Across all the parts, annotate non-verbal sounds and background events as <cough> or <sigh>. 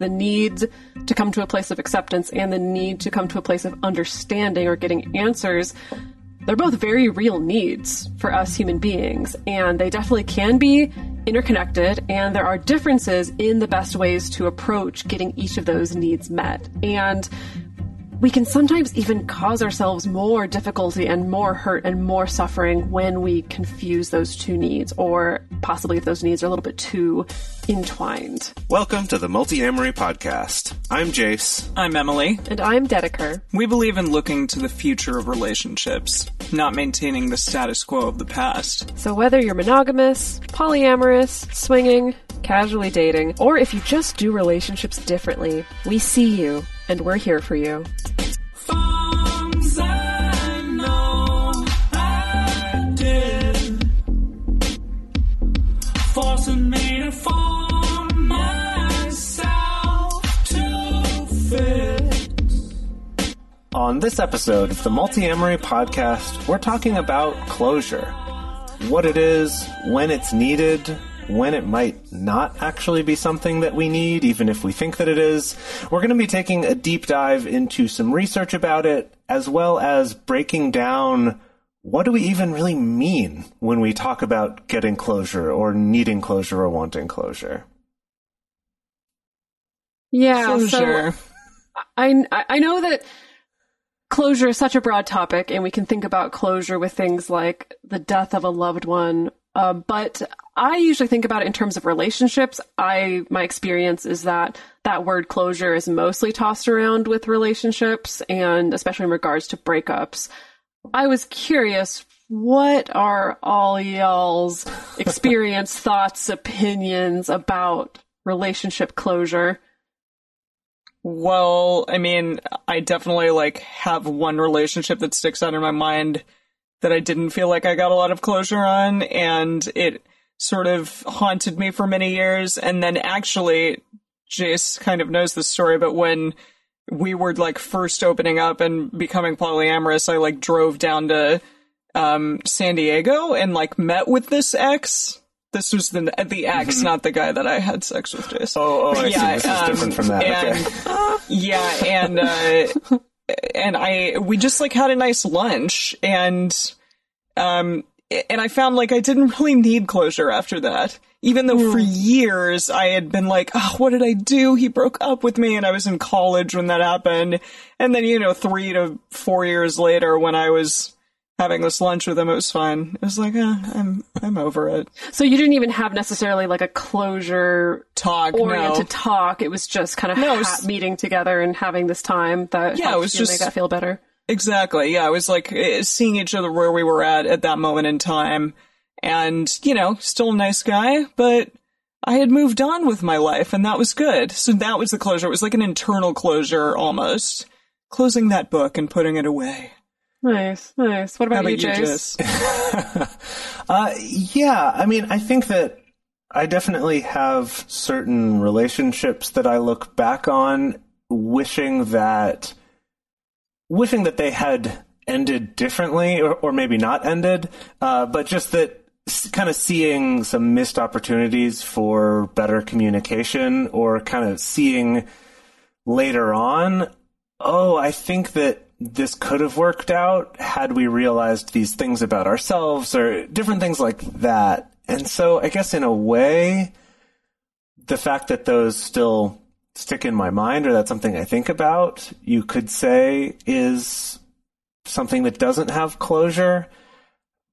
the need to come to a place of acceptance and the need to come to a place of understanding or getting answers, they're both very real needs for us human beings. And they definitely can be interconnected. And there are differences in the best ways to approach getting each of those needs met. And we can sometimes even cause ourselves more difficulty and more hurt and more suffering when we confuse those two needs, or possibly if those needs are a little bit too entwined. Welcome to the Multiamory Podcast. I'm Jase. I'm Emily. And I'm Dedeker. We believe in looking to the future of relationships, not maintaining the status quo of the past. So whether you're monogamous, polyamorous, swinging, casually dating, or if you just do relationships differently, we see you and we're here for you. On this episode of the Multiamory Podcast, we're talking about closure. What it is, when it's needed, when it might not actually be something that we need, even if we think that it is. We're going to be taking a deep dive into some research about it, as well as breaking down what do we even really mean when we talk about getting closure or needing closure or wanting closure? Yeah, Closure. so I I know that closure is such a broad topic, and we can think about closure with things like the death of a loved one. Uh, but I usually think about it in terms of relationships. I my experience is that that word closure is mostly tossed around with relationships, and especially in regards to breakups. I was curious, what are all y'all's <laughs> experience, thoughts, opinions about relationship closure? Well, I mean, I definitely like have one relationship that sticks out in my mind that I didn't feel like I got a lot of closure on, and it sort of haunted me for many years. And then actually, Jase kind of knows the story, but when we were like first opening up and becoming polyamorous, I like drove down to um, San Diego and like met with this ex. This was the the ex, not the guy that I had sex with. Jase. Oh, oh, I Yeah, see. This is um, different from that. and- okay. yeah, and uh, <laughs> and I we just like had a nice lunch, and um, and I found like I didn't really need closure after that. Even though for years I had been like, oh, what did I do? He broke up with me, and I was in college when that happened. And then you know, three to four years later, when I was having this lunch with him, it was fine. It was like, eh, I'm I'm over it. So you didn't even have necessarily like a closure Talk, oriented no. talk. It was just kind of No, was- meeting together and having this time that Yeah, it was just- make that feel better. Exactly. Yeah, it was like eh, seeing each other where we were at at that moment in time, and you know, still a nice guy, but I had moved on with my life, and that was good. So that was the closure. It was like an internal closure almost, closing that book and putting it away. Nice, nice. What about, about you, you, Jase? Jase? <laughs> Uh, yeah, I mean, I think that I definitely have certain relationships that I look back on wishing that, wishing that they had ended differently or, or maybe not ended, uh, but just that kind of seeing some missed opportunities for better communication or kind of seeing later on, oh, I think that this could have worked out had we realized these things about ourselves or different things like that. And so I guess in a way, the fact that those still stick in my mind or that's something I think about, you could say is something that doesn't have closure.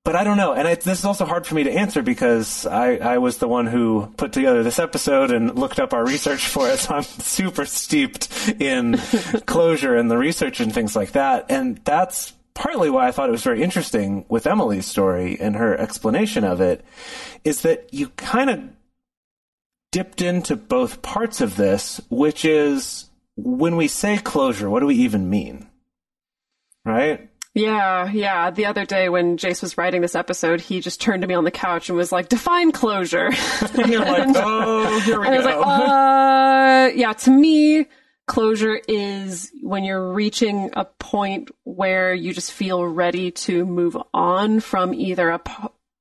But I don't know. And it, this is also hard for me to answer because I, I was the one who put together this episode and looked up our research for it. So I'm <laughs> super steeped in <laughs> closure and the research and things like that. And that's partly why I thought it was very interesting with Emily's story and her explanation of it is that you kind of dipped into both parts of this, which is when we say closure, what do we even mean? Right? Yeah, yeah. The other day when Jase was writing this episode, he just turned to me on the couch and was like, "Define closure." <laughs> And you're like, oh, here we And I was go. like, uh, yeah, to me, closure is when you're reaching a point where you just feel ready to move on from either a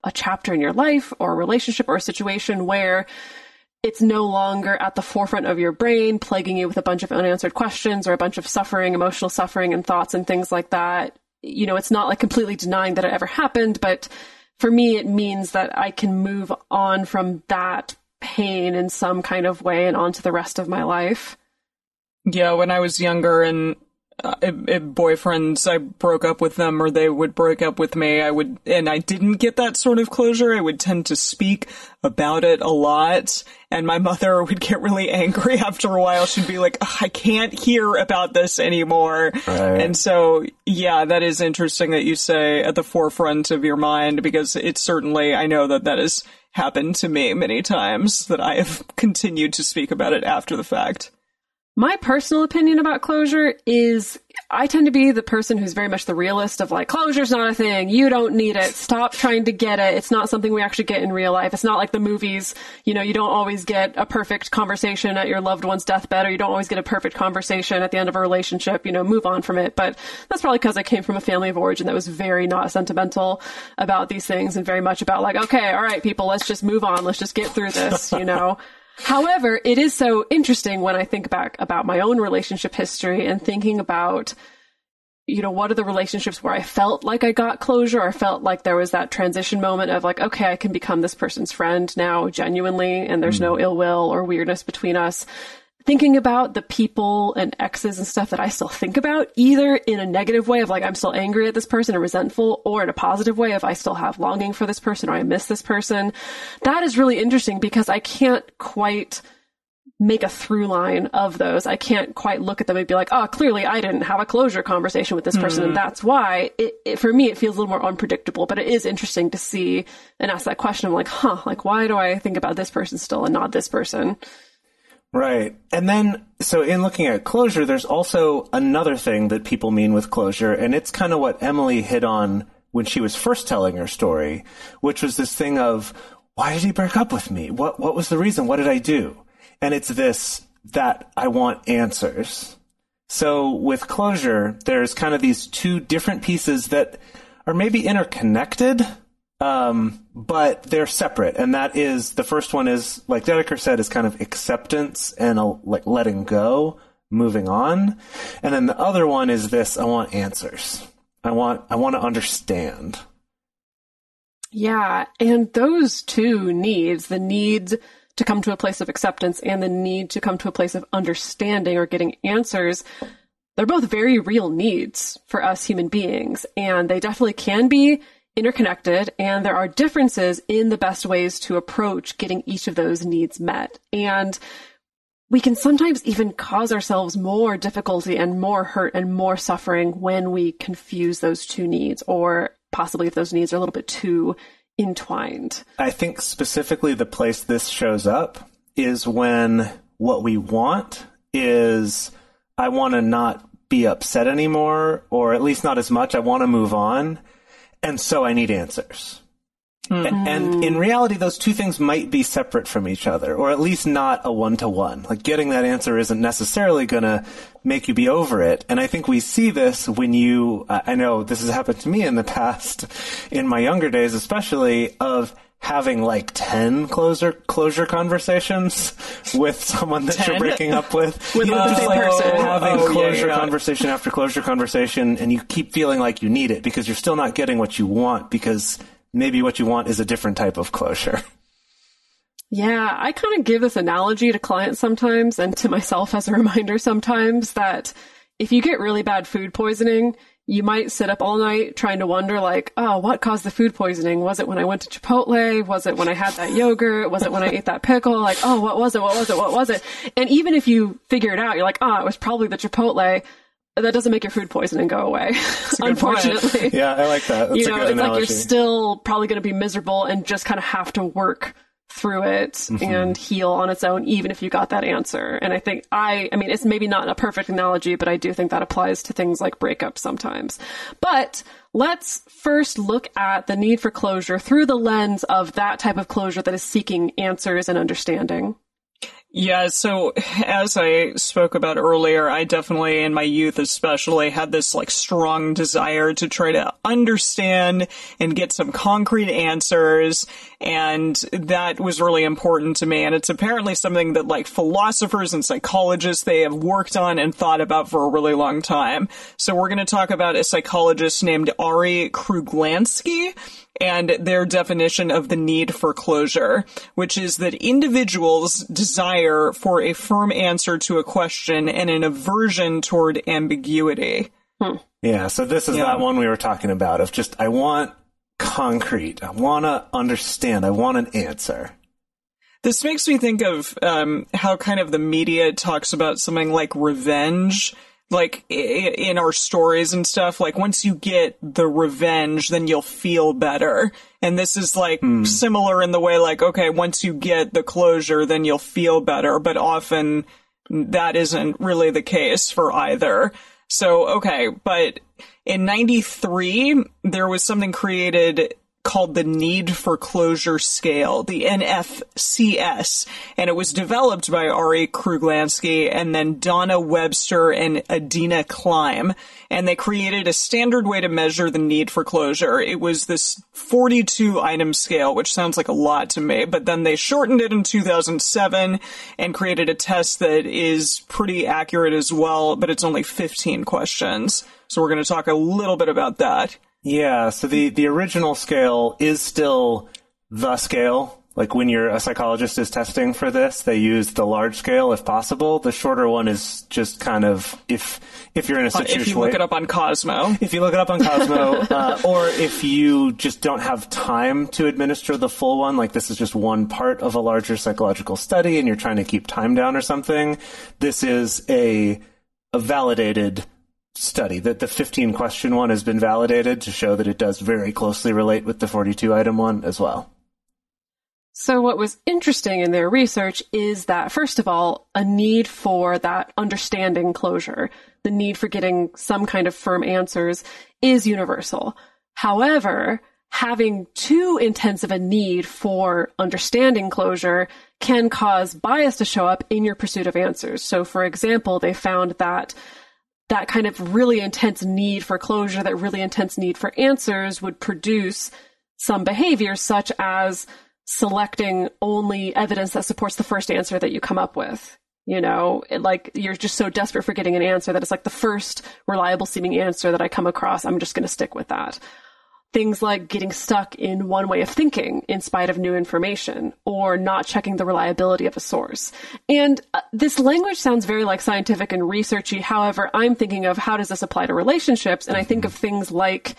a chapter in your life or a relationship or a situation where it's no longer at the forefront of your brain, plaguing you with a bunch of unanswered questions or a bunch of suffering, emotional suffering and thoughts and things like that. You know, it's not like completely denying that it ever happened, but for me, it means that I can move on from that pain in some kind of way and onto the rest of my life. Yeah, when I was younger and uh, boyfriends, I broke up with them or they would break up with me, I would, and I didn't get that sort of closure, I would tend to speak about it a lot. And my mother <laughs> would get really angry <laughs> after a while. She'd be like, I can't hear about this anymore. Right. And so, yeah, that is interesting that you say at the forefront of your mind because it certainly, I know that that has happened to me many times that I have <laughs> continued to speak about it after the fact. My personal opinion about closure is I tend to be the person who's very much the realist of like, closure's not a thing. You don't need it. Stop trying to get it. It's not something we actually get in real life. It's not like the movies. You know, you don't always get a perfect conversation at your loved one's deathbed or you don't always get a perfect conversation at the end of a relationship. You know, move on from it. But that's probably because I came from a family of origin that was very not sentimental about these things and very much about like, okay, all right, people, let's just move on. Let's just get through this, you know? However, it is so interesting when I think back about my own relationship history and thinking about, you know, what are the relationships where I felt like I got closure or felt like there was that transition moment of like, okay, I can become this person's friend now genuinely and there's no mm. ill will or weirdness between us. Thinking about the people and exes and stuff that I still think about, either in a negative way of like I'm still angry at this person or resentful, or in a positive way of I still have longing for this person or I miss this person. That is really interesting because I can't quite make a through line of those. I can't quite look at them and be like, oh, clearly I didn't have a closure conversation with this person, and that's why. It, it, for me, it feels a little more unpredictable, but it is interesting to see and ask that question of like, huh, like why do I think about this person still and not this person? Right. And then, so in looking at closure, there's also another thing that people mean with closure, and it's kind of what Emily hit on when she was first telling her story, which was this thing of, why did he break up with me? What, what was the reason? What did I do? And it's this, that I want answers. So with closure, there's kind of these two different pieces that are maybe interconnected, um, but they're separate. And that is the first one is like Dedeker said is kind of acceptance and uh, like letting go, moving on. And then the other one is this: I want answers. I want I want to understand. Yeah, and those two needs, the need to come to a place of acceptance and the need to come to a place of understanding or getting answers, they're both very real needs for us human beings. And they definitely can be interconnected. And there are differences in the best ways to approach getting each of those needs met. And we can sometimes even cause ourselves more difficulty and more hurt and more suffering when we confuse those two needs or possibly if those needs are a little bit too entwined. I think specifically the place this shows up is when what we want is I want to not be upset anymore, or at least not as much. I want to move on. And so I need answers. Hmm. And, and in reality, those two things might be separate from each other, or at least not a one to one. Like getting that answer isn't necessarily going to make you be over it. And I think we see this when you, I I know this has happened to me in the <laughs> past, in my younger days especially, of having like 10 closure closure conversations with someone that you're breaking up with <laughs> With You know, the just same like person. having Oh, closure yeah. conversation after closure conversation and you keep feeling like you need it because you're still not getting what you want because maybe what you want is a different type of closure Yeah, I kind of give this analogy to clients sometimes and to myself as a reminder sometimes that if you get really bad food poisoning, you might sit up all night trying to wonder like, oh, what caused the food poisoning? Was it when I went to Chipotle? Was it when I had that yogurt? Was it when I ate that pickle? Like, oh, what was it? What was it? What was it? And even if you figure it out, you're like, oh, it was probably the Chipotle. That doesn't make your food poisoning go away, <laughs> good point. unfortunately. yeah i like that that's you know, good it's like you're still probably going to be miserable and just kind of have to work through it Mm-hmm. and heal on its own, even if you got that answer. And I think I, I mean, it's maybe not a perfect analogy, but I do think that applies to things like breakups sometimes. But let's first look at the need for closure through the lens of that type of closure that is seeking answers and understanding. Yeah, so as I spoke about earlier, I definitely in my youth especially had this like strong desire to try to understand and get some concrete answers and that was really important to me and it's apparently something that like philosophers and psychologists they have worked on and thought about for a really long time. So we're going to talk about a psychologist named Arie Kruglanski and their definition of the need for closure, which is that individuals desire for a firm answer to a question and an aversion toward ambiguity. Yeah, so this is Yeah. that one we were talking about of just I want concrete. I want to understand. I want an answer. This makes me think of um, how kind of the media talks about something like revenge. Like in our stories and stuff, like once you get the revenge, then you'll feel better. And this is like hmm. similar in the way, like, okay, once you get the closure, then you'll feel better. But often that isn't really the case for either. So, okay, but in 93, there was something created called the Need for Closure Scale, the NFCS, and it was developed by Arie Kruglanski and then Donna Webster and Adina Klein. And they created a standard way to measure the need for closure. It was this 42 item scale, which sounds like a lot to me, but then they shortened it in 2007 and created a test that is pretty accurate as well, but it's only 15 questions. So we're going to talk a little bit about that. Yeah, so the, the original scale is still the scale. Like when you're a psychologist is testing for this, they use the large scale if possible. The shorter one is just kind of if if you're in a situation Uh, If you look it up on Cosmo. if you look it up on Cosmo, <laughs> uh, or if you just don't have time to administer the full one, like this is just one part of a larger psychological study and you're trying to keep time down or something, this is a, a validated study. That the 15 question one has been validated to show that it does very closely relate with the 42 item one as well. So what was interesting in their research is that, first of all, a need for that understanding closure, the need for getting some kind of firm answers is universal. However, having too intense of a need for understanding closure can cause bias to show up in your pursuit of answers. So for example, they found that that kind of really intense need for closure, that really intense need for answers would produce some behaviors such as selecting only evidence that supports the first answer that you come up with. You know, it, like you're just so desperate for getting an answer that it's like the first reliable seeming answer that I come across, I'm just going to stick with that. Things like getting stuck in one way of thinking in spite of new information or not checking the reliability of a source. And uh, this language sounds very like scientific and researchy. However, I'm thinking of how does this apply to relationships? And I think of things like,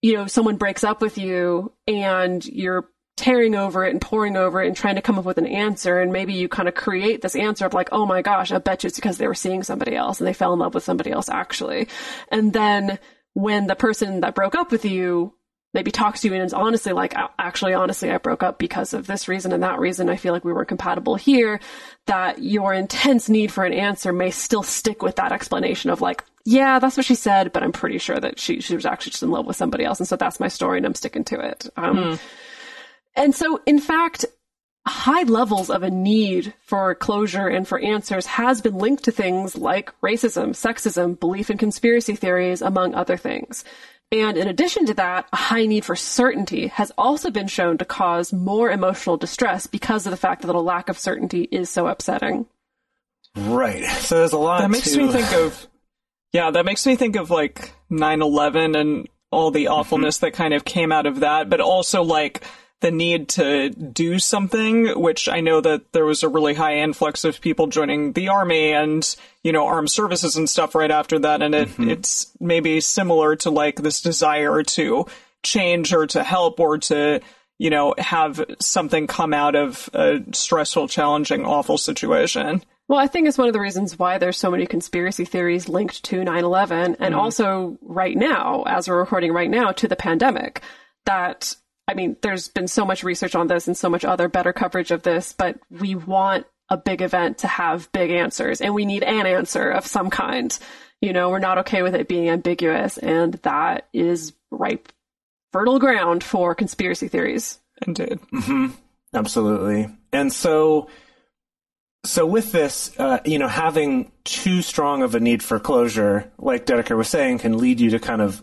you know, someone breaks up with you and you're tearing over it and poring over it and trying to come up with an answer. And maybe you kind of create this answer of like, oh my gosh, I bet you it's because they were seeing somebody else and they fell in love with somebody else actually. And then when the person that broke up with you maybe talks to you and is honestly like, actually, honestly, I broke up because of this reason and that reason. I feel like we were compatible here. That your intense need for an answer may still stick with that explanation of like, yeah, that's what she said, but I'm pretty sure that she, she was actually just in love with somebody else. And so that's my story and I'm sticking to it. Um, and so, in fact, high levels of a need for closure and for answers has been linked to things like racism, sexism, belief in conspiracy theories, among other things. And in addition to that, a high need for certainty has also been shown to cause more emotional distress because of the fact that a lack of certainty is so upsetting. Right. So there's a lot That makes to- me think of, yeah, that makes me think of like 9-11 and all the awfulness that kind of came out of that, but also like the need to do something, which I know that there was a really high influx of people joining the army and, you know, armed services and stuff right after that. And it, mm-hmm. it's maybe similar to like this desire to change or to help or to, you know, have something come out of a stressful, challenging, awful situation. Well, I think it's one of the reasons why there's so many conspiracy theories linked to 9-11 and mm-hmm. also right now, as we're recording right now, to the pandemic. That, I mean, there's been so much research on this and so much other better coverage of this, but we want a big event to have big answers and we need an answer of some kind. You know, we're not okay with it being ambiguous and that is ripe, fertile ground for conspiracy theories. Indeed. Absolutely. And so so with this, uh, you know, having too strong of a need for closure, like Dedeker was saying, can lead you to kind of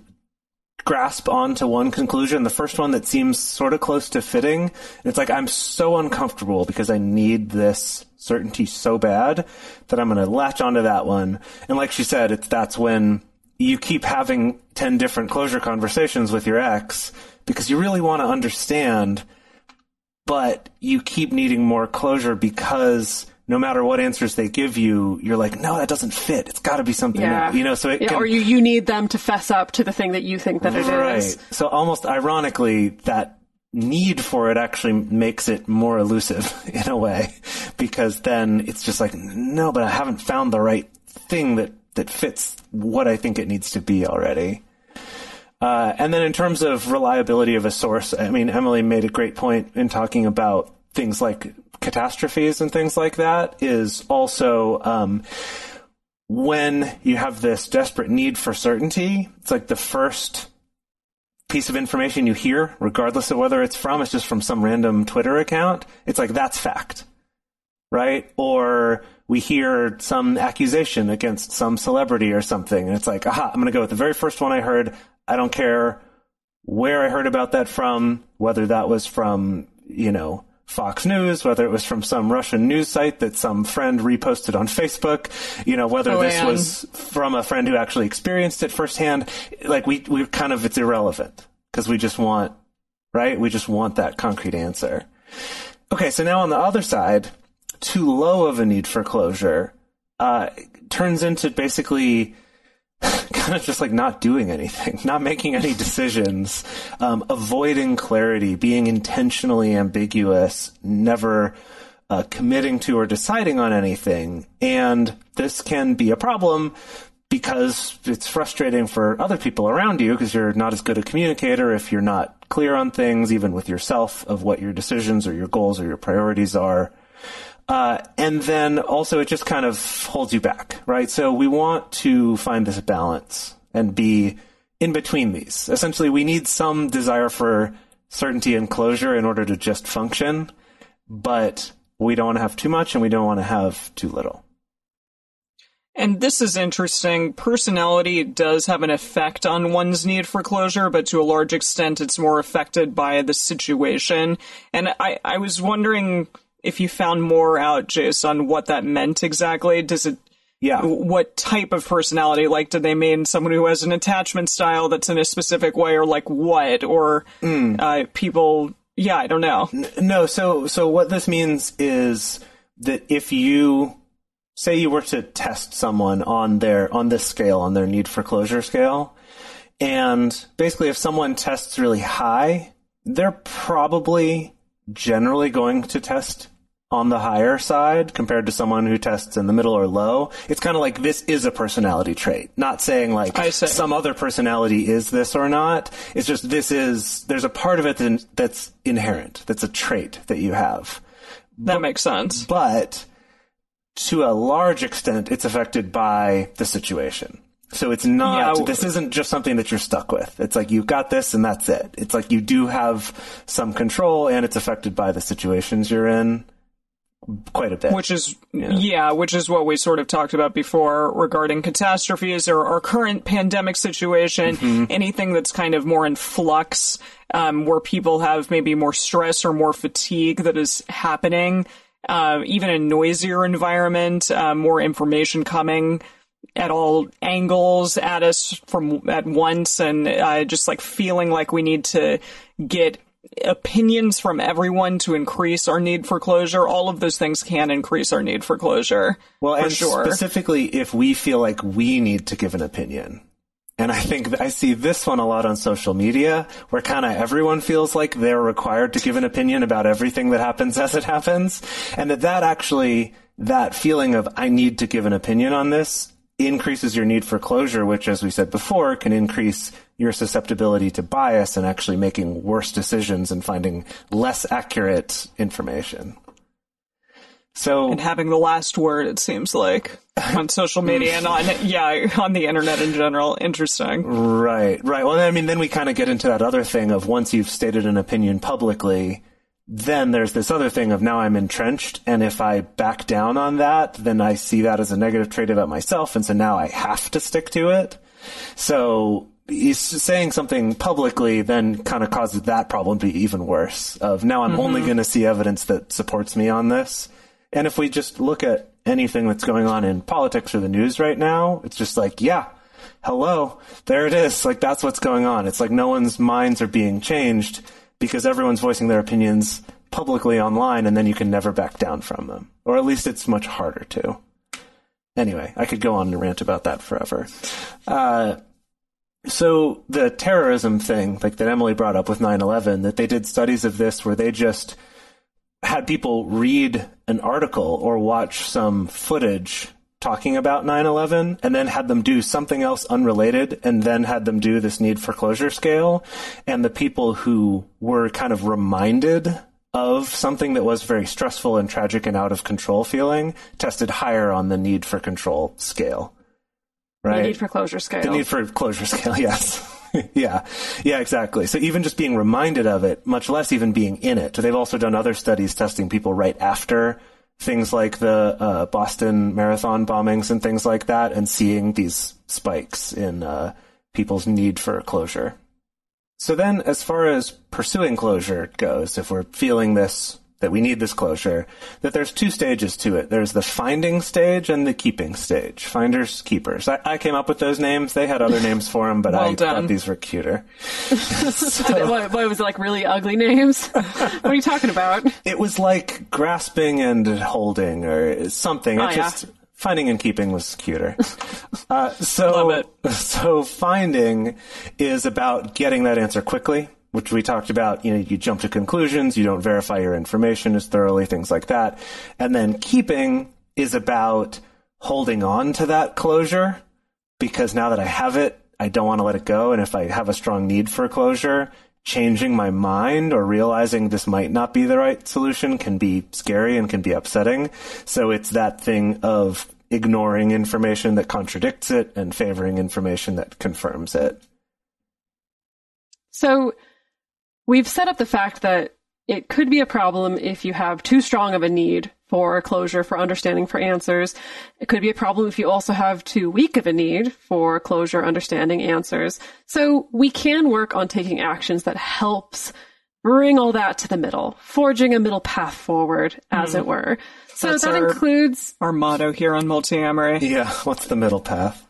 grasp onto one conclusion, the first one that seems sort of close to fitting. It's like, I'm so uncomfortable because I need this certainty so bad that I'm going to latch onto that one. And like she said, it's, that's when you keep having 10 different closure conversations with your ex because you really want to understand, but you keep needing more closure because no matter what answers they give you, you're like, no, that doesn't fit. It's got to be something Yeah. else. You know, so it Yeah, can, or you, you need them to fess up to the thing that you think that it is. Right. So almost ironically, that need for it actually makes it more elusive <laughs> in a way, because then it's just like, no, but I haven't found the right thing that, that fits what I think it needs to be already. Uh, and then in terms of reliability of a source, I mean, Emily made a great point in talking about things like catastrophes and things like that is also, um, when you have this desperate need for certainty, it's like the first piece of information you hear, regardless of whether it's from, it's just from some random Twitter account. It's like, that's fact. Right? Or we hear some accusation against some celebrity or something, and it's like, aha, I'm going to go with the very first one I heard. I don't care where I heard about that from, whether that was from, you know, Fox News, whether it was from some Russian news site that some friend reposted on Facebook, you know, whether Oh, this and- was from a friend who actually experienced it firsthand. Like we, we kind of, it's irrelevant because we just want, right? We just want that concrete answer. Okay. So now on the other side, too low of a need for closure, uh, turns into basically <laughs> just like not doing anything, <laughs> not making any decisions, um, avoiding clarity, being intentionally ambiguous, never uh, committing to or deciding on anything. And this can be a problem because it's frustrating for other people around you because you're not as good a communicator if you're not clear on things, even with yourself, of what your decisions or your goals or your priorities are. Uh, and then also it just kind of holds you back, right? So we want to find this balance and be in between these. Essentially, we need some desire for certainty and closure in order to just function, but we don't want to have too much and we don't want to have too little. And this is interesting. Personality does have an effect on one's need for closure, but to a large extent, it's more affected by the situation. And I, I was wondering if you found more out, Jase, on what that meant exactly. Does it, Yeah. what type of personality? Like, do they mean someone who has an attachment style that's in a specific way, or like what? Or uh, people? Yeah, I don't know. No, so so what this means is that if you say you were to test someone on their on this scale, on their need for closure scale, and basically if someone tests really high, they're probably generally going to test on the higher side compared to someone who tests in the middle or low. It's kind of like this is a personality trait. Not saying like some other personality is this or not. It's just this is there's a part of it that's inherent. That's a trait that you have. That makes sense. But to a large extent it's affected by the situation. So it's not, Yeah, this isn't just something that you're stuck with. It's like you've got this and that's it. It's like you do have some control and it's affected by the situations you're in quite a bit. Which is, yeah. which is what we sort of talked about before regarding catastrophes or our current pandemic situation, anything that's kind of more in flux, um, where people have maybe more stress or more fatigue that is happening, uh, even a noisier environment, uh, more information coming at all angles at us from at once and uh, just like feeling like we need to get opinions from everyone to increase our need for closure all of those things can increase our need for closure Well, for and sure specifically if we feel like we need to give an opinion. And I think I see this one a lot on social media where kind of everyone feels like they're required to give an opinion about everything that happens as it happens. And that that actually, that feeling of I need to give an opinion on this increases your need for closure, which as we said before can increase your susceptibility to bias and actually making worse decisions and finding less accurate information. So and having the last word it seems like on social media and on yeah on the internet in general interesting Right, right. Well, I mean, then we kind of get into that other thing of once you've stated an opinion publicly, then there's this other thing of now I'm entrenched, and if I back down on that, then I see that as a negative trait about myself, and so now I have to stick to it. So he's saying something publicly then kind of causes that problem to be even worse. Of now I'm only mm-hmm. going to see evidence that supports me on this. And if we just look at anything that's going on in politics or the news right now, it's just like, yeah, hello, there it is. Like that's what's going on. It's like no one's minds are being changed because everyone's voicing their opinions publicly online and then you can never back down from them. Or at least it's much harder to. Anyway, I could go on and rant about that forever. Uh, so the terrorism thing, like that Emily brought up with 9/11, that they did studies of this where they just had people read an article or watch some footage talking about 9/11 and then had them do something else unrelated and then had them do this need for closure scale and the people who were kind of reminded of something that was very stressful and tragic and out of control feeling tested higher on the need for control scale right The need for closure scale. the need for closure scale, <laughs> yes. yeah. Yeah, exactly. So even just being reminded of it, much less even being in it. They've also done other studies testing people right after things like the uh, Boston Marathon bombings and things like that and seeing these spikes in uh, people's need for closure. So then, as far as pursuing closure goes, if we're feeling this, that we need this closure, that there's two stages to it. There's the finding stage and the keeping stage. Finders, keepers. I, I came up with those names. They had other names for them, but Well I done. thought these were cuter. <laughs> what, what was it like really ugly names? <laughs> what are you talking about? It was like grasping and holding or something. Oh, it yeah. just finding and keeping was cuter. <laughs> uh, so so finding is about getting that answer quickly, which we talked about. You know, you jump to conclusions, you don't verify your information as thoroughly, things like that. And then keeping is about holding on to that closure because now that I have it, I don't want to let it go. And if I have a strong need for closure, changing my mind or realizing this might not be the right solution can be scary and can be upsetting. So it's that thing of ignoring information that contradicts it and favoring information that confirms it. So we've set up the fact that it could be a problem if you have too strong of a need for closure, for understanding, for answers. It could be a problem if you also have too weak of a need for closure, understanding, answers. So we can work on taking actions that helps bring all that to the middle, forging a middle path forward, as hmm. it were. So That's that our- includes Our motto here on Multiamory. Yeah, what's the middle path?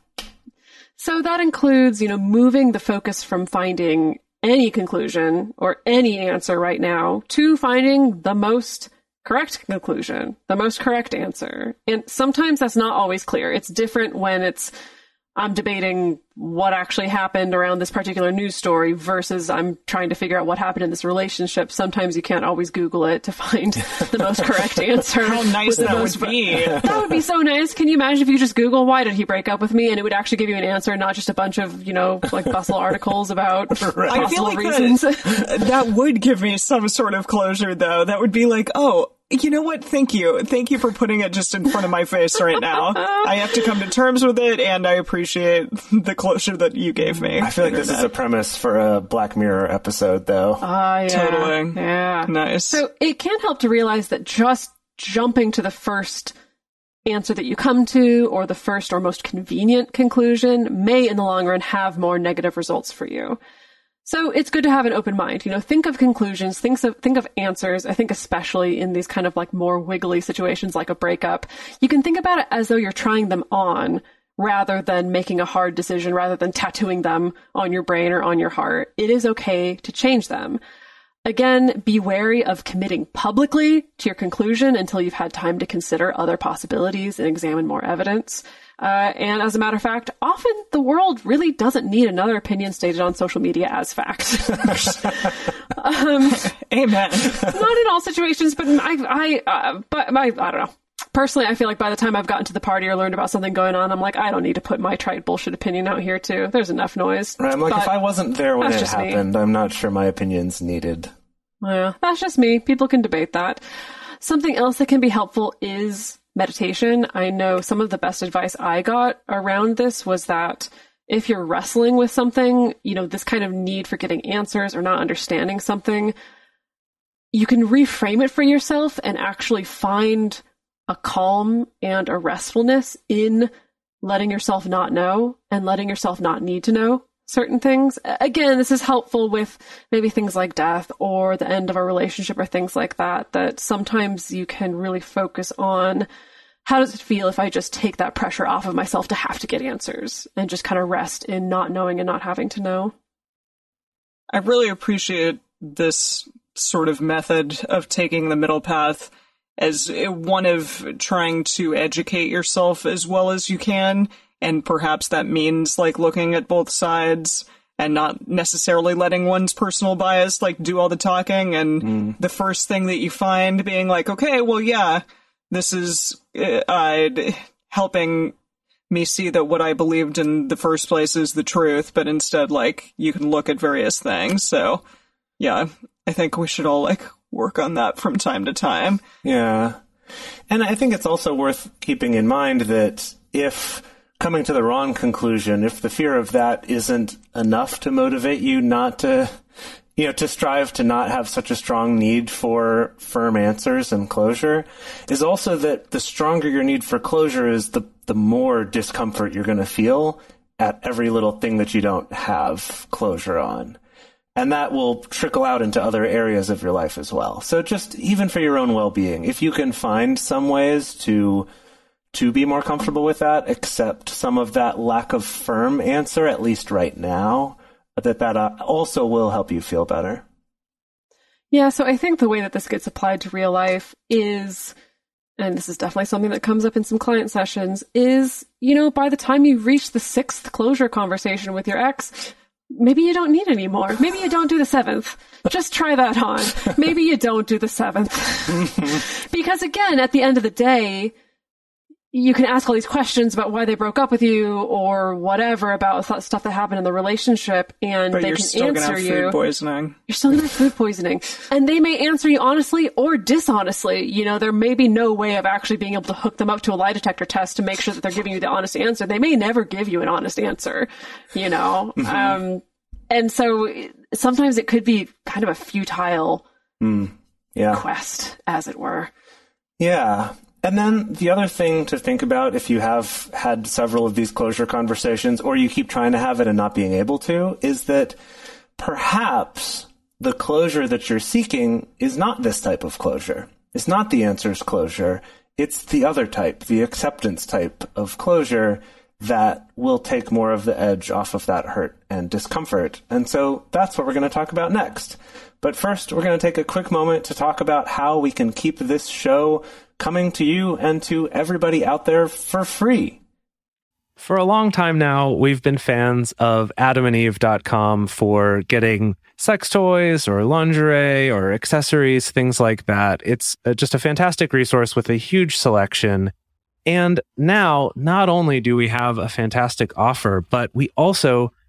So that includes, you know, moving the focus from finding any conclusion or any answer right now to finding the most correct conclusion, the most correct answer. And sometimes that's not always clear. It's different when it's I'm debating what actually happened around this particular news story versus I'm trying to figure out what happened in this relationship. Sometimes you can't always Google it to find <laughs> the most correct answer. How nice that most would be. <laughs> that would be so nice. Can you imagine if you just Google why did he break up with me and it would actually give you an answer, not just a bunch of you know like bustle articles about <laughs> I feel possible like reasons. that, that would give me some sort of closure, though. That would be like, oh, you know what? Thank you. Thank you for putting it just in front of my face right now. <laughs> I have to come to terms with it, and I appreciate the closure that you gave me. I feel like this is a premise for a Black Mirror episode, though. Ah, yeah. Totally. Yeah. nice. So it can't help to realize that just jumping to the first answer that you come to or the first or most convenient conclusion may in the long run have more negative results for you. So it's good to have an open mind. You know, think of conclusions, think of think of answers. I think especially in these kind of like more wiggly situations like a breakup, you can think about it as though you're trying them on rather than making a hard decision, rather than tattooing them on your brain or on your heart. It is okay to change them. Again, be wary of committing publicly to your conclusion until you've had time to consider other possibilities and examine more evidence. Uh, and as a matter of fact, often the world really doesn't need another opinion stated on social media as fact. <laughs> um, Amen. not in all situations, but I, I, uh, but my, I don't know. Personally, I feel like by the time I've gotten to the party or learned about something going on, I'm like, I don't need to put my trite bullshit opinion out here too. There's enough noise. Right, I'm like, But- if I wasn't there when it just me. happened, I'm not sure my opinion's needed. Yeah, that's just me. People can debate that. Something else that can be helpful is meditation. I know some of the best advice I got around this was that if you're wrestling with something, you know, this kind of need for getting answers or not understanding something, you can reframe it for yourself and actually find a calm and a restfulness in letting yourself not know and letting yourself not need to know certain things. Again, this is helpful with maybe things like death or the end of a relationship or things like that, that sometimes you can really focus on how does it feel if I just take that pressure off of myself to have to get answers and just kind of rest in not knowing and not having to know. I really appreciate this sort of method of taking the middle path as one of trying to educate yourself as well as you can. And perhaps that means like looking at both sides and not necessarily letting one's personal bias like do all the talking. And the first thing that you find being like, okay, well, yeah, this is uh, helping me see that what I believed in the first place is the truth, but instead, like, you can look at various things. So, yeah, I think we should all, like, work on that from time to time. Yeah. And I think it's also worth keeping in mind that if coming to the wrong conclusion, if the fear of that isn't enough to motivate you not to, you know, to strive to not have such a strong need for firm answers and closure, is also that the stronger your need for closure is, the, the more discomfort you're going to feel at every little thing that you don't have closure on. And that will trickle out into other areas of your life as well. So just even for your own well-being, if you can find some ways to to be more comfortable with that, accept some of that lack of firm answer at least right now, that that uh, also will help you feel better. Yeah, so I think the way that this gets applied to real life is, and this is definitely something that comes up in some client sessions, is, you know, by the time you reach the sixth closure conversation with your ex, maybe you don't need any more. Maybe you don't do the seventh. Just try that on. Maybe you don't do the seventh. <laughs> because again, at the end of the day, you can ask all these questions about why they broke up with you or whatever about th- stuff that happened in the relationship and But they you're can answer you food poisoning. you're still gonna have food poisoning. And they may answer you honestly or dishonestly. You know, there may be no way of actually being able to hook them up to a lie detector test to make sure that they're giving you the honest answer. They may never give you an honest answer, you know? Um, and so sometimes it could be kind of a futile Yeah. quest, as it were. Yeah. And then the other thing to think about if you have had several of these closure conversations or you keep trying to have it and not being able to is that perhaps the closure that you're seeking is not this type of closure. It's not the answers closure. It's the other type, the acceptance type of closure that will take more of the edge off of that hurt and discomfort. And so that's what we're going to talk about next. But first, we're going to take a quick moment to talk about how we can keep this show coming to you and to everybody out there for free. For a long time now, we've been fans of adamandeve.com for getting sex toys or lingerie or accessories, things like that. It's uh, just a fantastic resource with a huge selection. And now, not only do we have a fantastic offer, but we also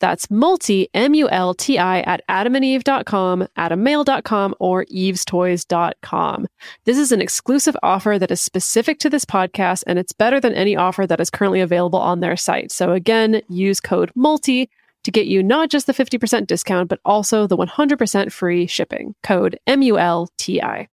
That's multi, M-U-L-T-I at adamandeve.com, adammale.com, or evestoys.com. This is an exclusive offer that is specific to this podcast and it's better than any offer that is currently available on their site. So again, use code MULTI to get you not just the 50% discount, but also the 100% free shipping. Code M-U-L-T-I.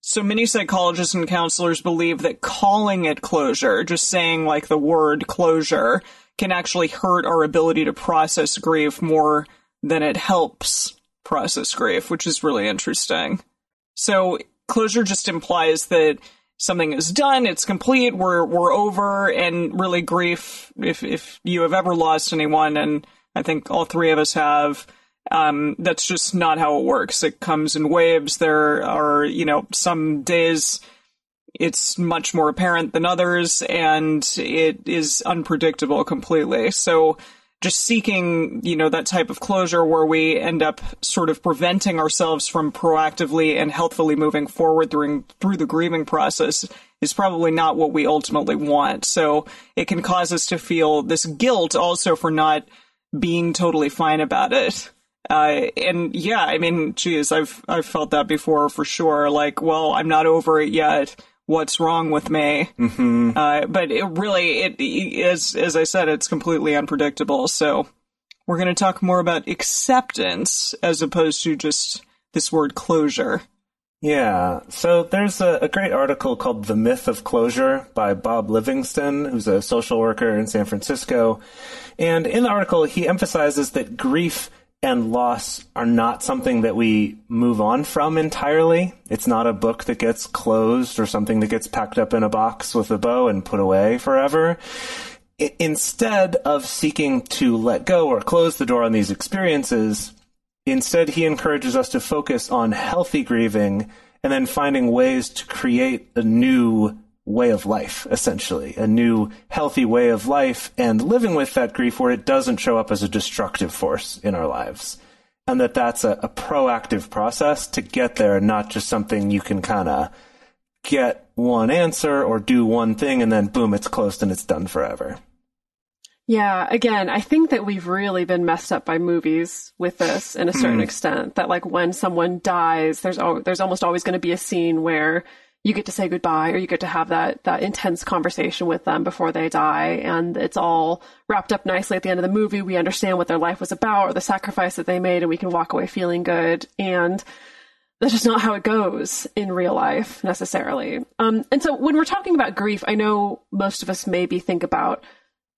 So many psychologists and counselors believe that calling it closure, just saying like the word closure, can actually hurt our ability to process grief more than it helps process grief, which is really interesting. So closure just implies that something is done, it's complete, we're we're over, and really grief. If if you have ever lost anyone, and I think all three of us have, um, that's just not how it works. It comes in waves. There are you know some days it's much more apparent than others, and it is unpredictable completely. So just seeking, you know, that type of closure where we end up sort of preventing ourselves from proactively and healthfully moving forward during through the grieving process is probably not what we ultimately want. So it can cause us to feel this guilt also for not being totally fine about it. Uh, and yeah, I mean, geez, I've I've felt that before for sure. Like, well, I'm not over it yet. What's wrong with me? Mm-hmm. Uh, but it really, it, as as I said, it's completely unpredictable. So we're going to talk more about acceptance as opposed to just this word closure. Yeah. So there's a, a great article called The Myth of Closure by Bob Livingston, who's a social worker in San Francisco. And in the article, he emphasizes that grief and loss are not something that we move on from entirely. It's not a book that gets closed or something that gets packed up in a box with a bow and put away forever. I- instead of seeking to let go or close the door on these experiences, Instead, he encourages us to focus on healthy grieving and then finding ways to create a new way of life, essentially, a new healthy way of life and living with that grief where it doesn't show up as a destructive force in our lives. And that that's a, a proactive process to get there, not just something you can kind of get one answer or do one thing and then boom, it's closed and it's done forever. Yeah, again, I think that we've really been messed up by movies with this in a certain hmm. extent. That like when someone dies, there's al- there's almost always going to be a scene where you get to say goodbye or you get to have that that intense conversation with them before they die, and it's all wrapped up nicely at the end of the movie. We understand what their life was about or the sacrifice that they made, and we can walk away feeling good. And that's just not how it goes in real life necessarily. Um, and so when we're talking about grief, I know most of us maybe think about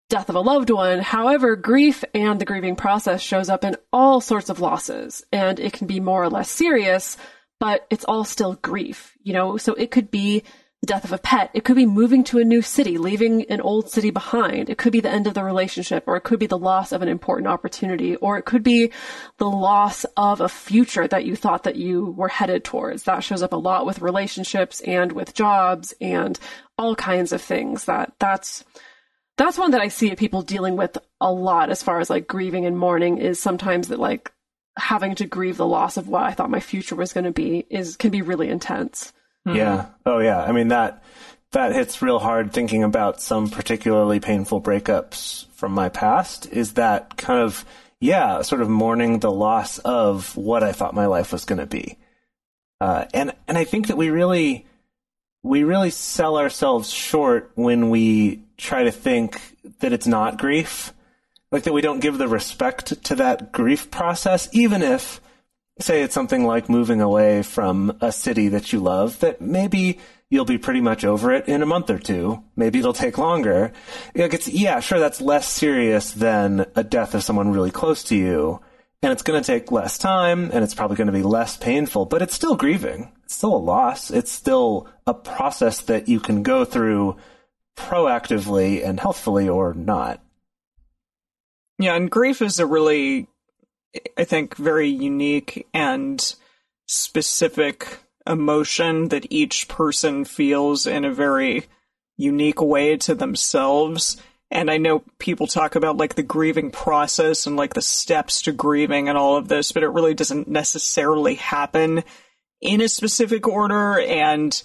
death of a loved one. However, grief and the grieving process shows up in all sorts of losses, and it can be more or less serious, but it's all still grief, you know? So it could be the death of a pet. It could be moving to a new city, leaving an old city behind. It could be the end of the relationship, or it could be the loss of an important opportunity, or it could be the loss of a future that you thought that you were headed towards. That shows up a lot with relationships and with jobs and all kinds of things that that's that's one that I see people dealing with a lot as far as like grieving and mourning is sometimes that like having to grieve the loss of what I thought my future was going to be is can be really intense. Yeah. Oh, yeah. I mean that that hits real hard. Thinking about some particularly painful breakups from my past is that kind of yeah, sort of mourning the loss of what I thought my life was going to be. Uh, and and I think that we really we really sell ourselves short when we try to think that it's not grief, like that we don't give the respect to that grief process, even if say it's something like moving away from a city that you love that maybe you'll be pretty much over it in a month or two. Maybe it'll take longer. Like it's yeah sure that's less serious than a death of someone really close to you. And it's going to take less time and it's probably going to be less painful but it's still grieving. It's still a loss. It's still a process that you can go through proactively and healthfully or not Yeah, and grief is a really, I think, very unique and specific emotion that each person feels in a very unique way to themselves. And I know people talk about like the grieving process and like the steps to grieving and all of this, but it really doesn't necessarily happen in a specific order and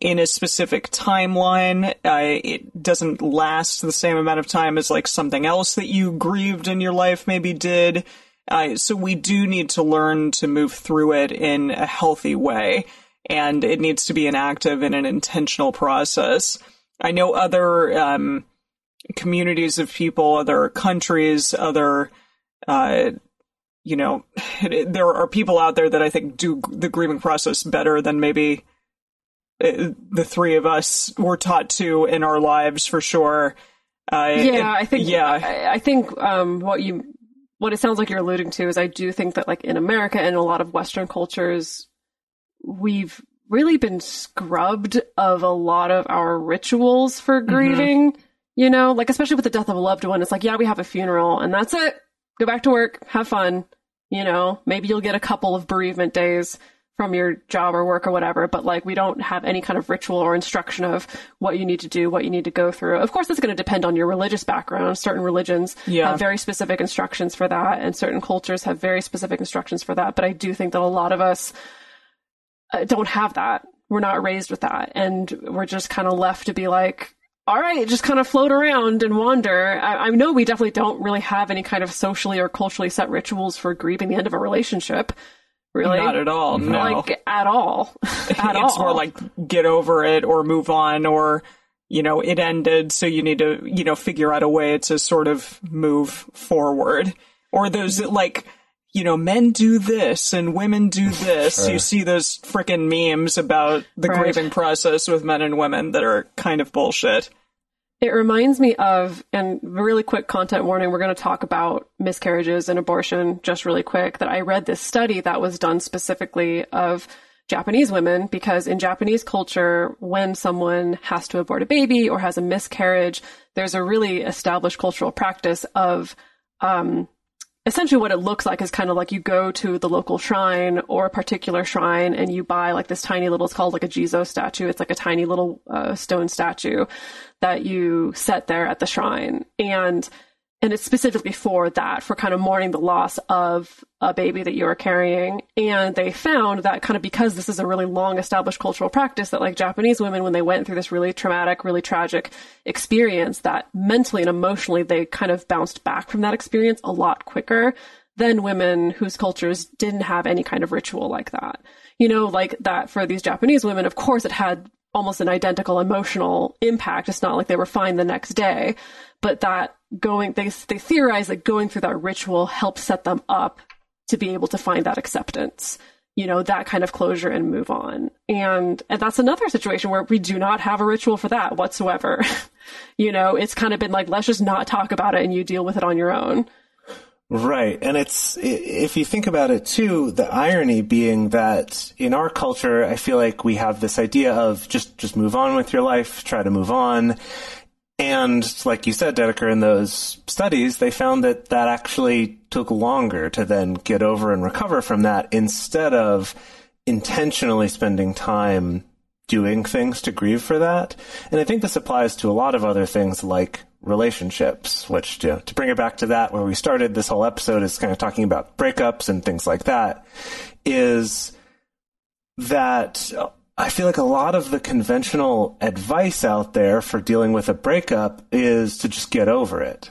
in a specific timeline. Uh, it doesn't last the same amount of time as like something else that you grieved in your life maybe did. Uh, so we do need to learn to move through it in a healthy way, and it needs to be an active and an intentional process. I know other um, communities of people, other countries, other uh, you know, <sighs> there are people out there that I think do the grieving process better than maybe the three of us were taught to in our lives for sure. Uh, Yeah, it- I think yeah, I, I think um, what you what it sounds like you're alluding to is I do think that like in America and a lot of Western cultures, we've really been scrubbed of a lot of our rituals for grieving. You know, like especially with the death of a loved one, it's like, yeah, we have a funeral and that's it. Go back to work, have fun. You know, maybe you'll get a couple of bereavement days from your job or work or whatever, but like we don't have any kind of ritual or instruction of what you need to do, what you need to go through. Of course, it's going to depend on your religious background. Certain religions Yeah. have very specific instructions for that, and certain cultures have very specific instructions for that. But I do think that a lot of us uh, don't have that. We're not raised with that, and we're just kind of left to be like, all right, just kind of float around and wander. I, I know we definitely don't really have any kind of socially or culturally set rituals for grieving the end of a relationship. Really, Not at all. No. like at all. <laughs> at all. it's more like get over it or move on or you know it ended so you need to you know figure out a way to sort of move forward or those like you know men do this and women do <laughs> this you see those freaking memes about the Right. grieving process with men and women that are kind of bullshit It reminds me of, and really quick content warning, we're going to talk about miscarriages and abortion just really quick. That I read this study that was done specifically of Japanese women because in Japanese culture, when someone has to abort a baby or has a miscarriage, there's a really established cultural practice of, um, essentially what it looks like is kind of like you go to the local shrine or a particular shrine and you buy like this tiny little it's called like a jizo statue. It's like a tiny little uh, stone statue that you set there at the shrine. And and it's specifically for that for kind of mourning the loss of a baby that you are carrying. And they found that kind of because this is a really long established cultural practice that like japanese women when they went through this really traumatic really tragic experience that mentally and emotionally they kind of bounced back from that experience a lot quicker than women whose cultures didn't have any kind of ritual like that. You know like that for these japanese women of course it had almost an identical emotional impact. It's not like they were fine the next day but that going they they theorize that going through that ritual helps set them up to be able to find that acceptance you know that kind of closure and move on and and that's another situation where we do not have a ritual for that whatsoever <laughs> you know it's kind of been like let's just not talk about it and you deal with it on your own Right. And it's, if you think about it too, the irony being that in our culture, I feel like we have this idea of just, just move on with your life, try to move on. And like you said, Dedeker, in those studies, they found that that actually took longer to then get over and recover from that instead of intentionally spending time doing things to grieve for that. And I think this applies to a lot of other things like relationships, which you know, to bring it back to that where we started this whole episode is kind of talking about breakups and things like that is that I feel like a lot of the conventional advice out there for dealing with a breakup is to just get over it.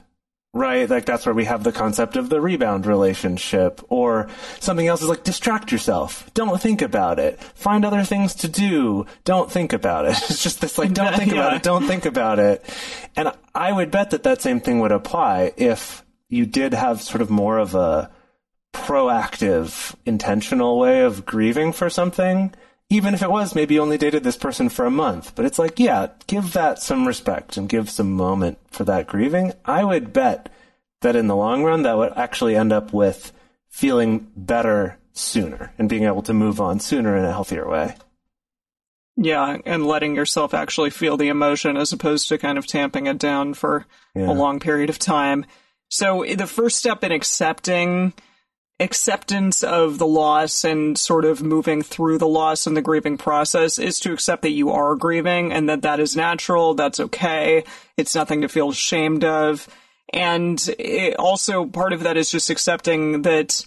Right? Like that's where we have the concept of the rebound relationship or something else is like distract yourself. Don't think about it. Find other things to do. Don't think about it. <laughs> It's just this like don't think about it. <laughs> Don't think about it. And I would bet that that same thing would apply if you did have sort of more of a proactive, intentional way of grieving for something, even if it was maybe you only dated this person for a month. But it's like, yeah, give that some respect and give some moment for that grieving. I would bet that in the long run, that would actually end up with feeling better sooner and being able to move on sooner in a healthier way. yeah and letting yourself actually feel the emotion as opposed to kind of tamping it down for Yeah. a long period of time so the first step in accepting acceptance of the loss and sort of moving through the loss and the grieving process is to accept that you are grieving and that that is natural, that's okay, it's nothing to feel ashamed of. And also part of that is just accepting that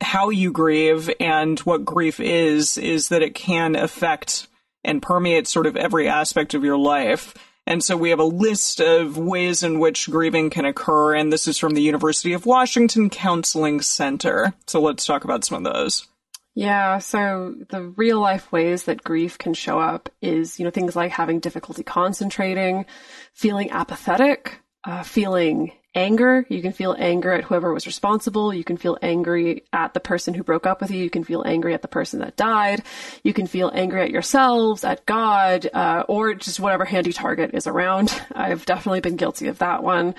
how you grieve and what grief is, is that it can affect and permeate sort of every aspect of your life. And so we have a list of ways in which grieving can occur, and this is from the University of Washington Counseling Center. So let's talk about some of those. Yeah, so the real life ways that grief can show up is, you know, things like having difficulty concentrating, feeling apathetic, uh, feeling anger. You can feel anger at whoever was responsible. You can feel angry at the person who broke up with you. You can feel angry at the person that died. You can feel angry at yourselves, at God, uh, or just whatever handy target is around. <laughs> I've definitely been guilty of that one.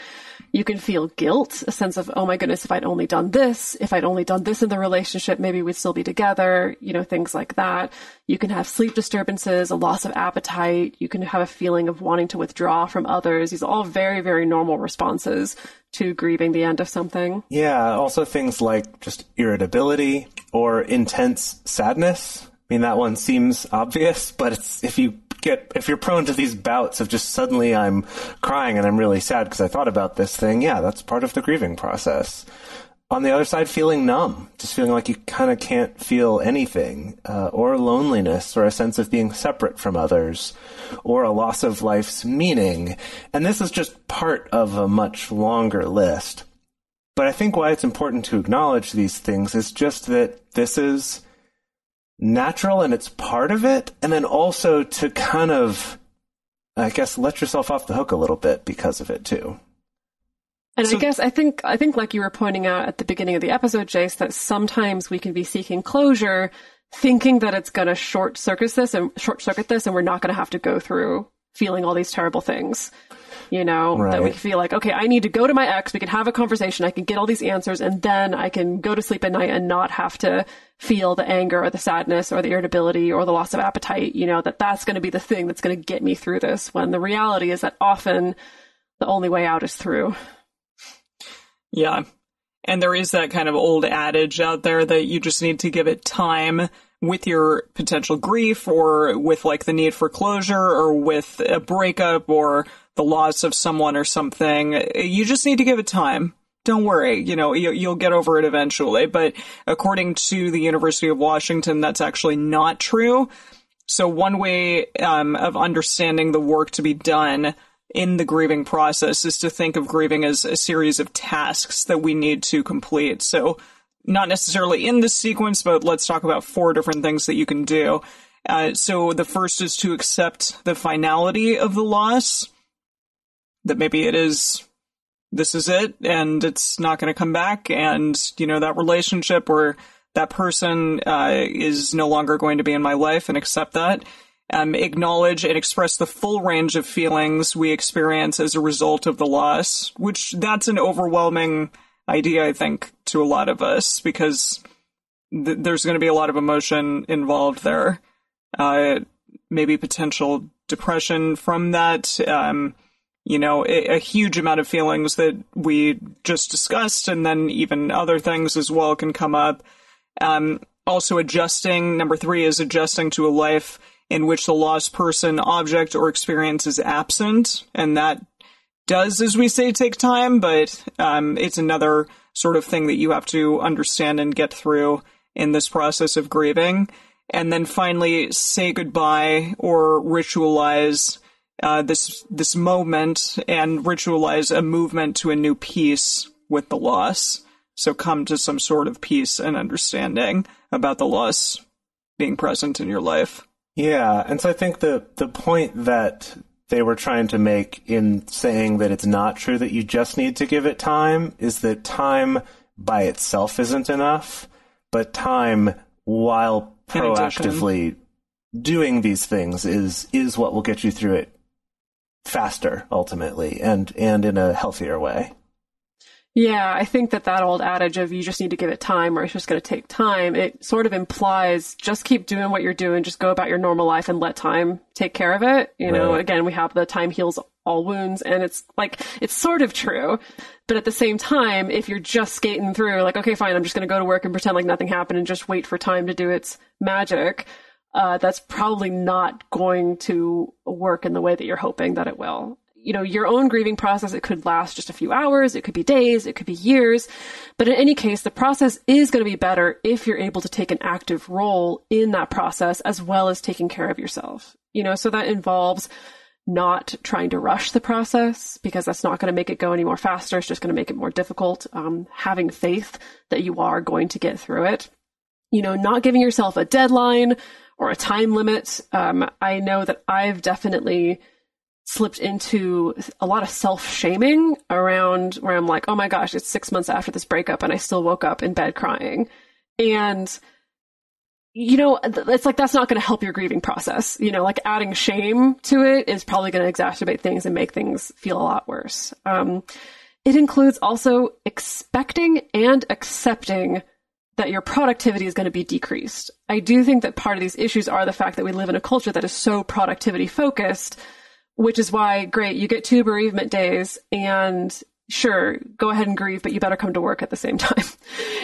You can feel guilt, a sense of, oh my goodness, if I'd only done this, if I'd only done this in the relationship, maybe we'd still be together, you know, things like that. You can have sleep disturbances, a loss of appetite. You can have a feeling of wanting to withdraw from others. These are all very, very normal responses to grieving the end of something. Yeah, also things like just irritability or intense sadness. I mean, that one seems obvious, <laughs> but it's, if you get, if you're prone to these bouts of just suddenly I'm crying and I'm really sad because I thought about this thing, yeah, that's part of the grieving process. On the other side, feeling numb, just feeling like you kind of can't feel anything, uh, or loneliness, or a sense of being separate from others, or a loss of life's meaning. And this is just part of a much longer list. But I think why it's important to acknowledge these things is just that this is natural and it's part of it. And then also to kind of, I guess, let yourself off the hook a little bit because of it too. And So- I guess I think I think like you were pointing out at the beginning of the episode, Jase, that sometimes we can be seeking closure, thinking that it's going to short circuit this and short circuit this, and we're not going to have to go through feeling all these terrible things. You know, that we Right. feel like, okay, I need to go to my ex, we can have a conversation, I can get all these answers, and then I can go to sleep at night and not have to feel the anger or the sadness or the irritability or the loss of appetite. You know, that that's going to be the thing that's going to get me through this. When the reality is that often the only way out is through. Yeah. And there is that kind of old adage out there that you just need to give it time with your potential grief or with like the need for closure or with a breakup or the loss of someone or something. You just need to give it time. Don't worry, you know, you, you'll get over it eventually. But according to the University of Washington, that's actually not true. So one way um, of understanding the work to be done in the grieving process is to think of grieving as a series of tasks that we need to complete. So not necessarily in this sequence, but let's talk about four different things that you can do. Uh, so the first is to accept the finality of the loss. That maybe it is, this is it, and it's not going to come back, and you know that relationship or that person uh, is no longer going to be in my life, and accept that. Um, acknowledge and express the full range of feelings we experience as a result of the loss, which that's an overwhelming idea, I think, to a lot of us because th- there's going to be a lot of emotion involved there. Uh, maybe potential depression from that. Um, you know, a, a huge amount of feelings that we just discussed, and then even other things as well can come up. Um, also, adjusting. Number three is adjusting to a life in which the lost person, object, or experience is absent, and that does, as we say, take time, but um, it's another sort of thing that you have to understand and get through in this process of grieving. And then finally, say goodbye or ritualize uh, this this moment and ritualize a movement to a new peace with the loss. So come to some sort of peace and understanding about the loss being present in your life. Yeah, and so I think the the point that they were trying to make in saying that it's not true that you just need to give it time is that time by itself isn't enough, but time while proactively doing these things is is what will get you through it faster ultimately and and in a healthier way. Yeah, I think that that old adage of you just need to give it time or it's just going to take time, it sort of implies just keep doing what you're doing, just go about your normal life and let time take care of it. You know, again, we have the time heals all wounds and it's like, it's sort of true. But at the same time, if you're just skating through, like, okay, fine, I'm just going to go to work and pretend like nothing happened and just wait for time to do its magic, uh, that's probably not going to work in the way that you're hoping that it will. You know, your own grieving process, it could last just a few hours, it could be days, it could be years. But in any case, the process is going to be better if you're able to take an active role in that process as well as taking care of yourself. You know, so that involves not trying to rush the process because that's not going to make it go any more faster. It's just going to make it more difficult. Um, having faith that you are going to get through it. You know, not giving yourself a deadline or a time limit. Um, I know that I've definitely slipped into a lot of self shaming around where I'm like, oh my gosh, it's six months after this breakup and I still woke up in bed crying. And you know, it's like that's not going to help your grieving process. You know, like adding shame to it is probably going to exacerbate things and make things feel a lot worse. Um, it includes also expecting and accepting that your productivity is going to be decreased. I do think that part of these issues are the fact that we live in a culture that is so productivity focused, which is why, great, you get two bereavement days and sure, go ahead and grieve, but you better come to work at the same <laughs> time.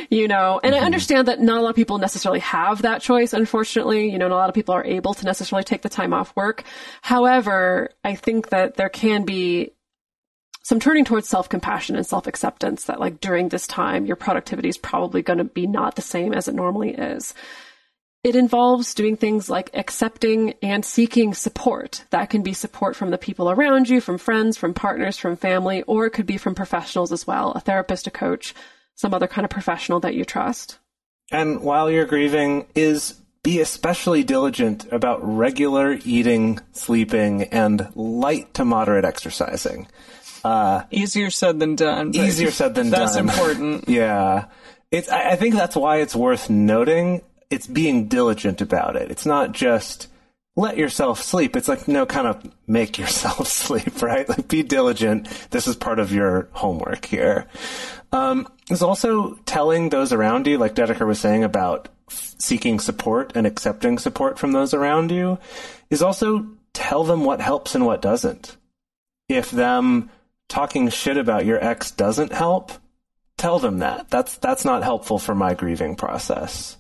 you know, and I mm-hmm. understand that not a lot of people necessarily have that choice, unfortunately. You know, not a lot of people are able to necessarily take the time off work. However, I think that there can be some turning towards self-compassion and self-acceptance that like during this time your productivity is probably going to be not the same as it normally is. It involves doing things like accepting and seeking support. That can be support from the people around you from friends from partners from family or it could be from professionals as well a therapist a coach some other kind of professional that you trust. And while you're grieving, is be especially diligent about regular eating, sleeping, and light to moderate exercising. Easier said than done. Easier said than <laughs> that's done. important. Yeah. It's, I I think that's why it's worth noting. It's being diligent about it. It's not just let yourself sleep. It's like, no, kind of make <laughs> yourself sleep, right? Like be diligent. This is part of your homework here. Um, there's also telling those around you, like Dedeker was saying about f- seeking support and accepting support from those around you, is also tell them what helps and what doesn't. If them talking shit about your ex doesn't help, tell them that. That's that's not helpful for my grieving process.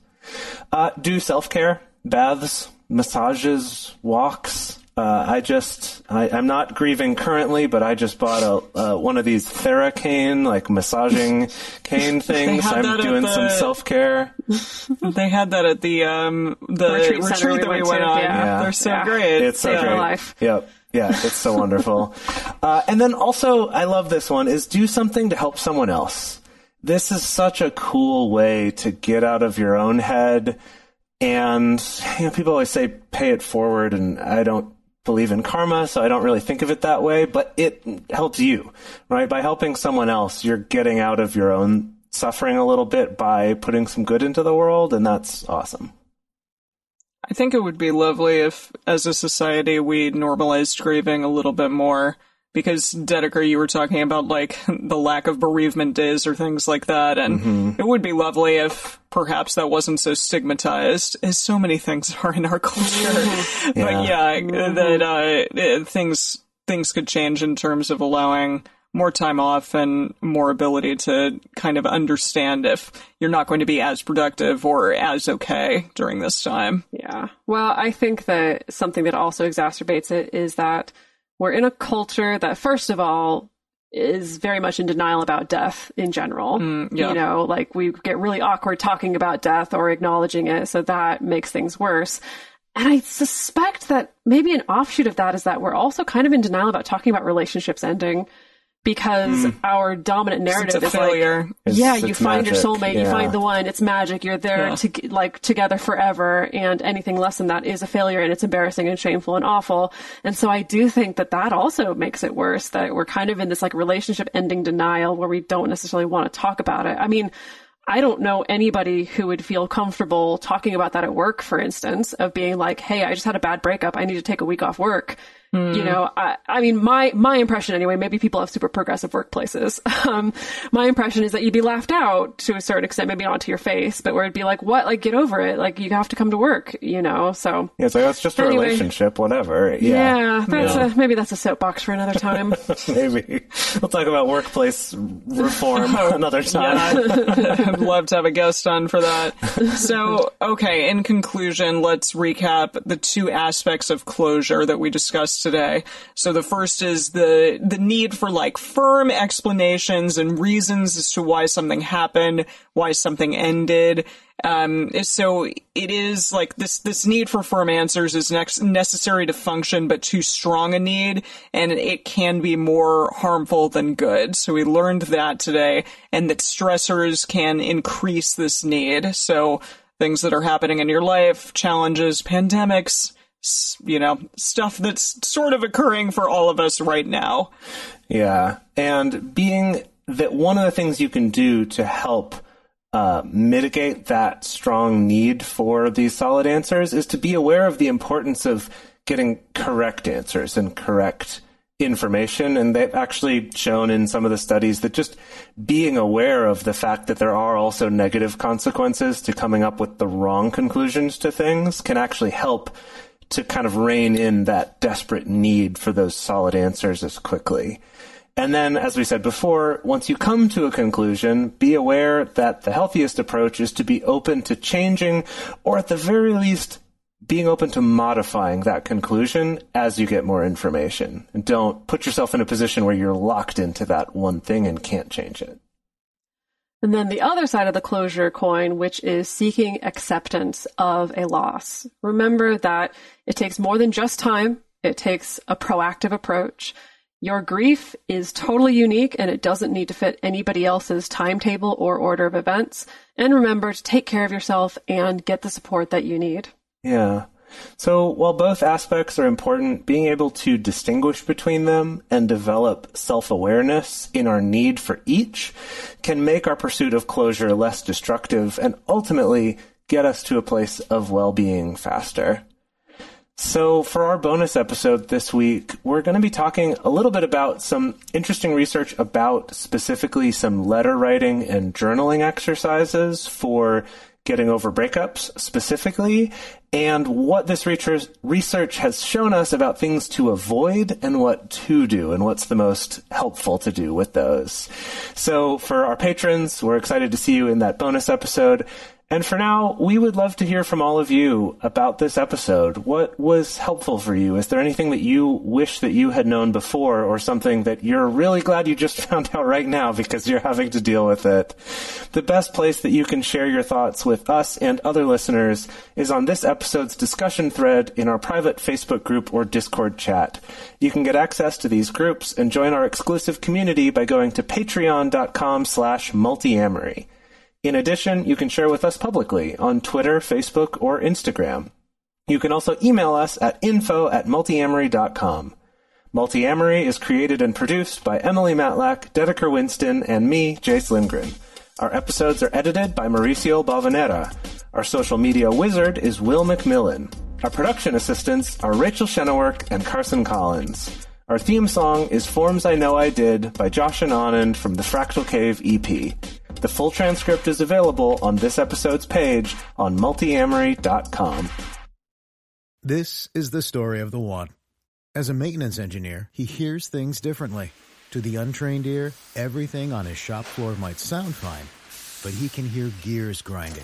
Uh, do self care, baths, massages, walks. Uh, I just I, I'm not grieving currently, but I just bought a uh, one of these Theracane like massaging <laughs> cane things. I'm doing the- some self care. <laughs> They had that at the um the Retreat retreat, we that we went went to, on. yeah. They're so Yeah. great. It's so yeah. great. life. Yep. Yeah, it's so wonderful. <laughs> Uh, and then also, I love this one, is do something to help someone else. This is such a cool way to get out of your own head. And, you know, people always say pay it forward, and I don't believe in karma, so I don't really think of it that way, but it helps you, right? By helping someone else, you're getting out of your own suffering a little bit by putting some good into the world, and that's awesome. I think it would be lovely if, as a society, we normalized grieving a little bit more. Because Dedeker, you were talking about like <laughs> the lack of bereavement days or things like that, and it would be lovely if perhaps that wasn't so stigmatized, as so many things <laughs> are in our culture. <laughs> But yeah, that uh, things things could change in terms of allowing more time off and more ability to kind of understand if you're not going to be as productive or as okay during this time. Yeah. Well, I think that something that also exacerbates it is that we're in a culture that, first of all, is very much in denial about death in general. Mm, yeah. You know, like we get really awkward talking about death or acknowledging it, so that makes things worse. And I suspect that maybe an offshoot of that is that we're also kind of in denial about talking about relationships ending because hmm. our dominant narrative It's a is like failure. It's- yeah, you it's find your magic, soulmate, you find the one, it's magic, you're there Yeah. to like together forever, and anything less than that is a failure, and it's embarrassing and shameful and awful. And so I do think that that also makes it worse that we're kind of in this like relationship ending denial where we don't necessarily want to talk about it. I mean, I don't know anybody who would feel comfortable talking about that at work, for instance, of being like, "Hey, I just had a bad breakup. I need to take a week off work." You know, I, I mean, my my impression anyway. Maybe people have super progressive workplaces. <laughs> Um, my impression is that you'd be laughed out to a certain extent, maybe not to your face, but where it'd be like, "What? Like, get over it. Like, you have to come to work." You know, so Yeah, it's like, that's just a Anyway. relationship, whatever. yeah, Yeah. that's A, maybe that's a soapbox for another time. <laughs> Maybe. We'll talk about workplace reform <laughs> another time. I'd love to have a guest on for that. So, okay, in conclusion, let's recap the two aspects of closure that we discussed today. So the first is the the need for like firm explanations and reasons as to why something happened, why something ended. Um, so it is like this, this need for firm answers is next necessary to function, but too strong a need, and it can be more harmful than good. So we learned that today, and that stressors can increase this need. So things that are happening in your life, challenges, pandemics, you know, stuff that's sort of occurring for all of us right now. Yeah. And being that one of the things you can do to help uh, mitigate that strong need for these solid answers is to be aware of the importance of getting correct answers and correct information. And they've actually shown in some of the studies that just being aware of the fact that there are also negative consequences to coming up with the wrong conclusions to things can actually help to kind of rein in that desperate need for those solid answers as quickly. And then, as we said before, once you come to a conclusion, be aware that the healthiest approach is to be open to changing, or at the very least, being open to modifying that conclusion as you get more information. And don't put yourself in a position where you're locked into that one thing and can't change it. And then the other side of the closure coin, which is seeking acceptance of a loss. Remember that it takes more than just time. It takes a proactive approach. Your grief is totally unique and it doesn't need to fit anybody else's timetable or order of events. And remember to take care of yourself and get the support that you need. Yeah. So while both aspects are important, being able to distinguish between them and develop self-awareness in our need for each can make our pursuit of closure less destructive and ultimately get us to a place of well-being faster. So, for our bonus episode this week, we're going to be talking a little bit about some interesting research about specifically some letter writing and journaling exercises for getting over breakups specifically, and what this research has shown us about things to avoid and what to do, and what's the most helpful to do with those. So, for our patrons, we're excited to see you in that bonus episode. And for now, we would love to hear from all of you about this episode. What was helpful for you? Is there anything that you wish that you had known before or something that you're really glad you just <laughs> found out right now because you're having to deal with it? The best place that you can share your thoughts with us and other listeners is on this episode's discussion thread in our private Facebook group or Discord chat. You can get access to these groups and join our exclusive community by going to patreon.com slash multiamory. In addition, you can share with us publicly on Twitter, Facebook, or Instagram. You can also email us at info at multiamory.com. Multiamory is created and produced by Emily Matlack, Dedeker Winston, and me, Jase Lindgren. Our episodes are edited by Mauricio Balvanera. Our social media wizard is Will McMillan. Our production assistants are Rachel Shenowork and Carson Collins. Our theme song is Forms I Know I Did by Josh and Anand from the Fractal Cave EP. The full transcript is available on this episode's page on multiamory.com. This is the story of the one. As a maintenance engineer, he hears things differently. To the untrained ear, everything on his shop floor might sound fine, but he can hear gears grinding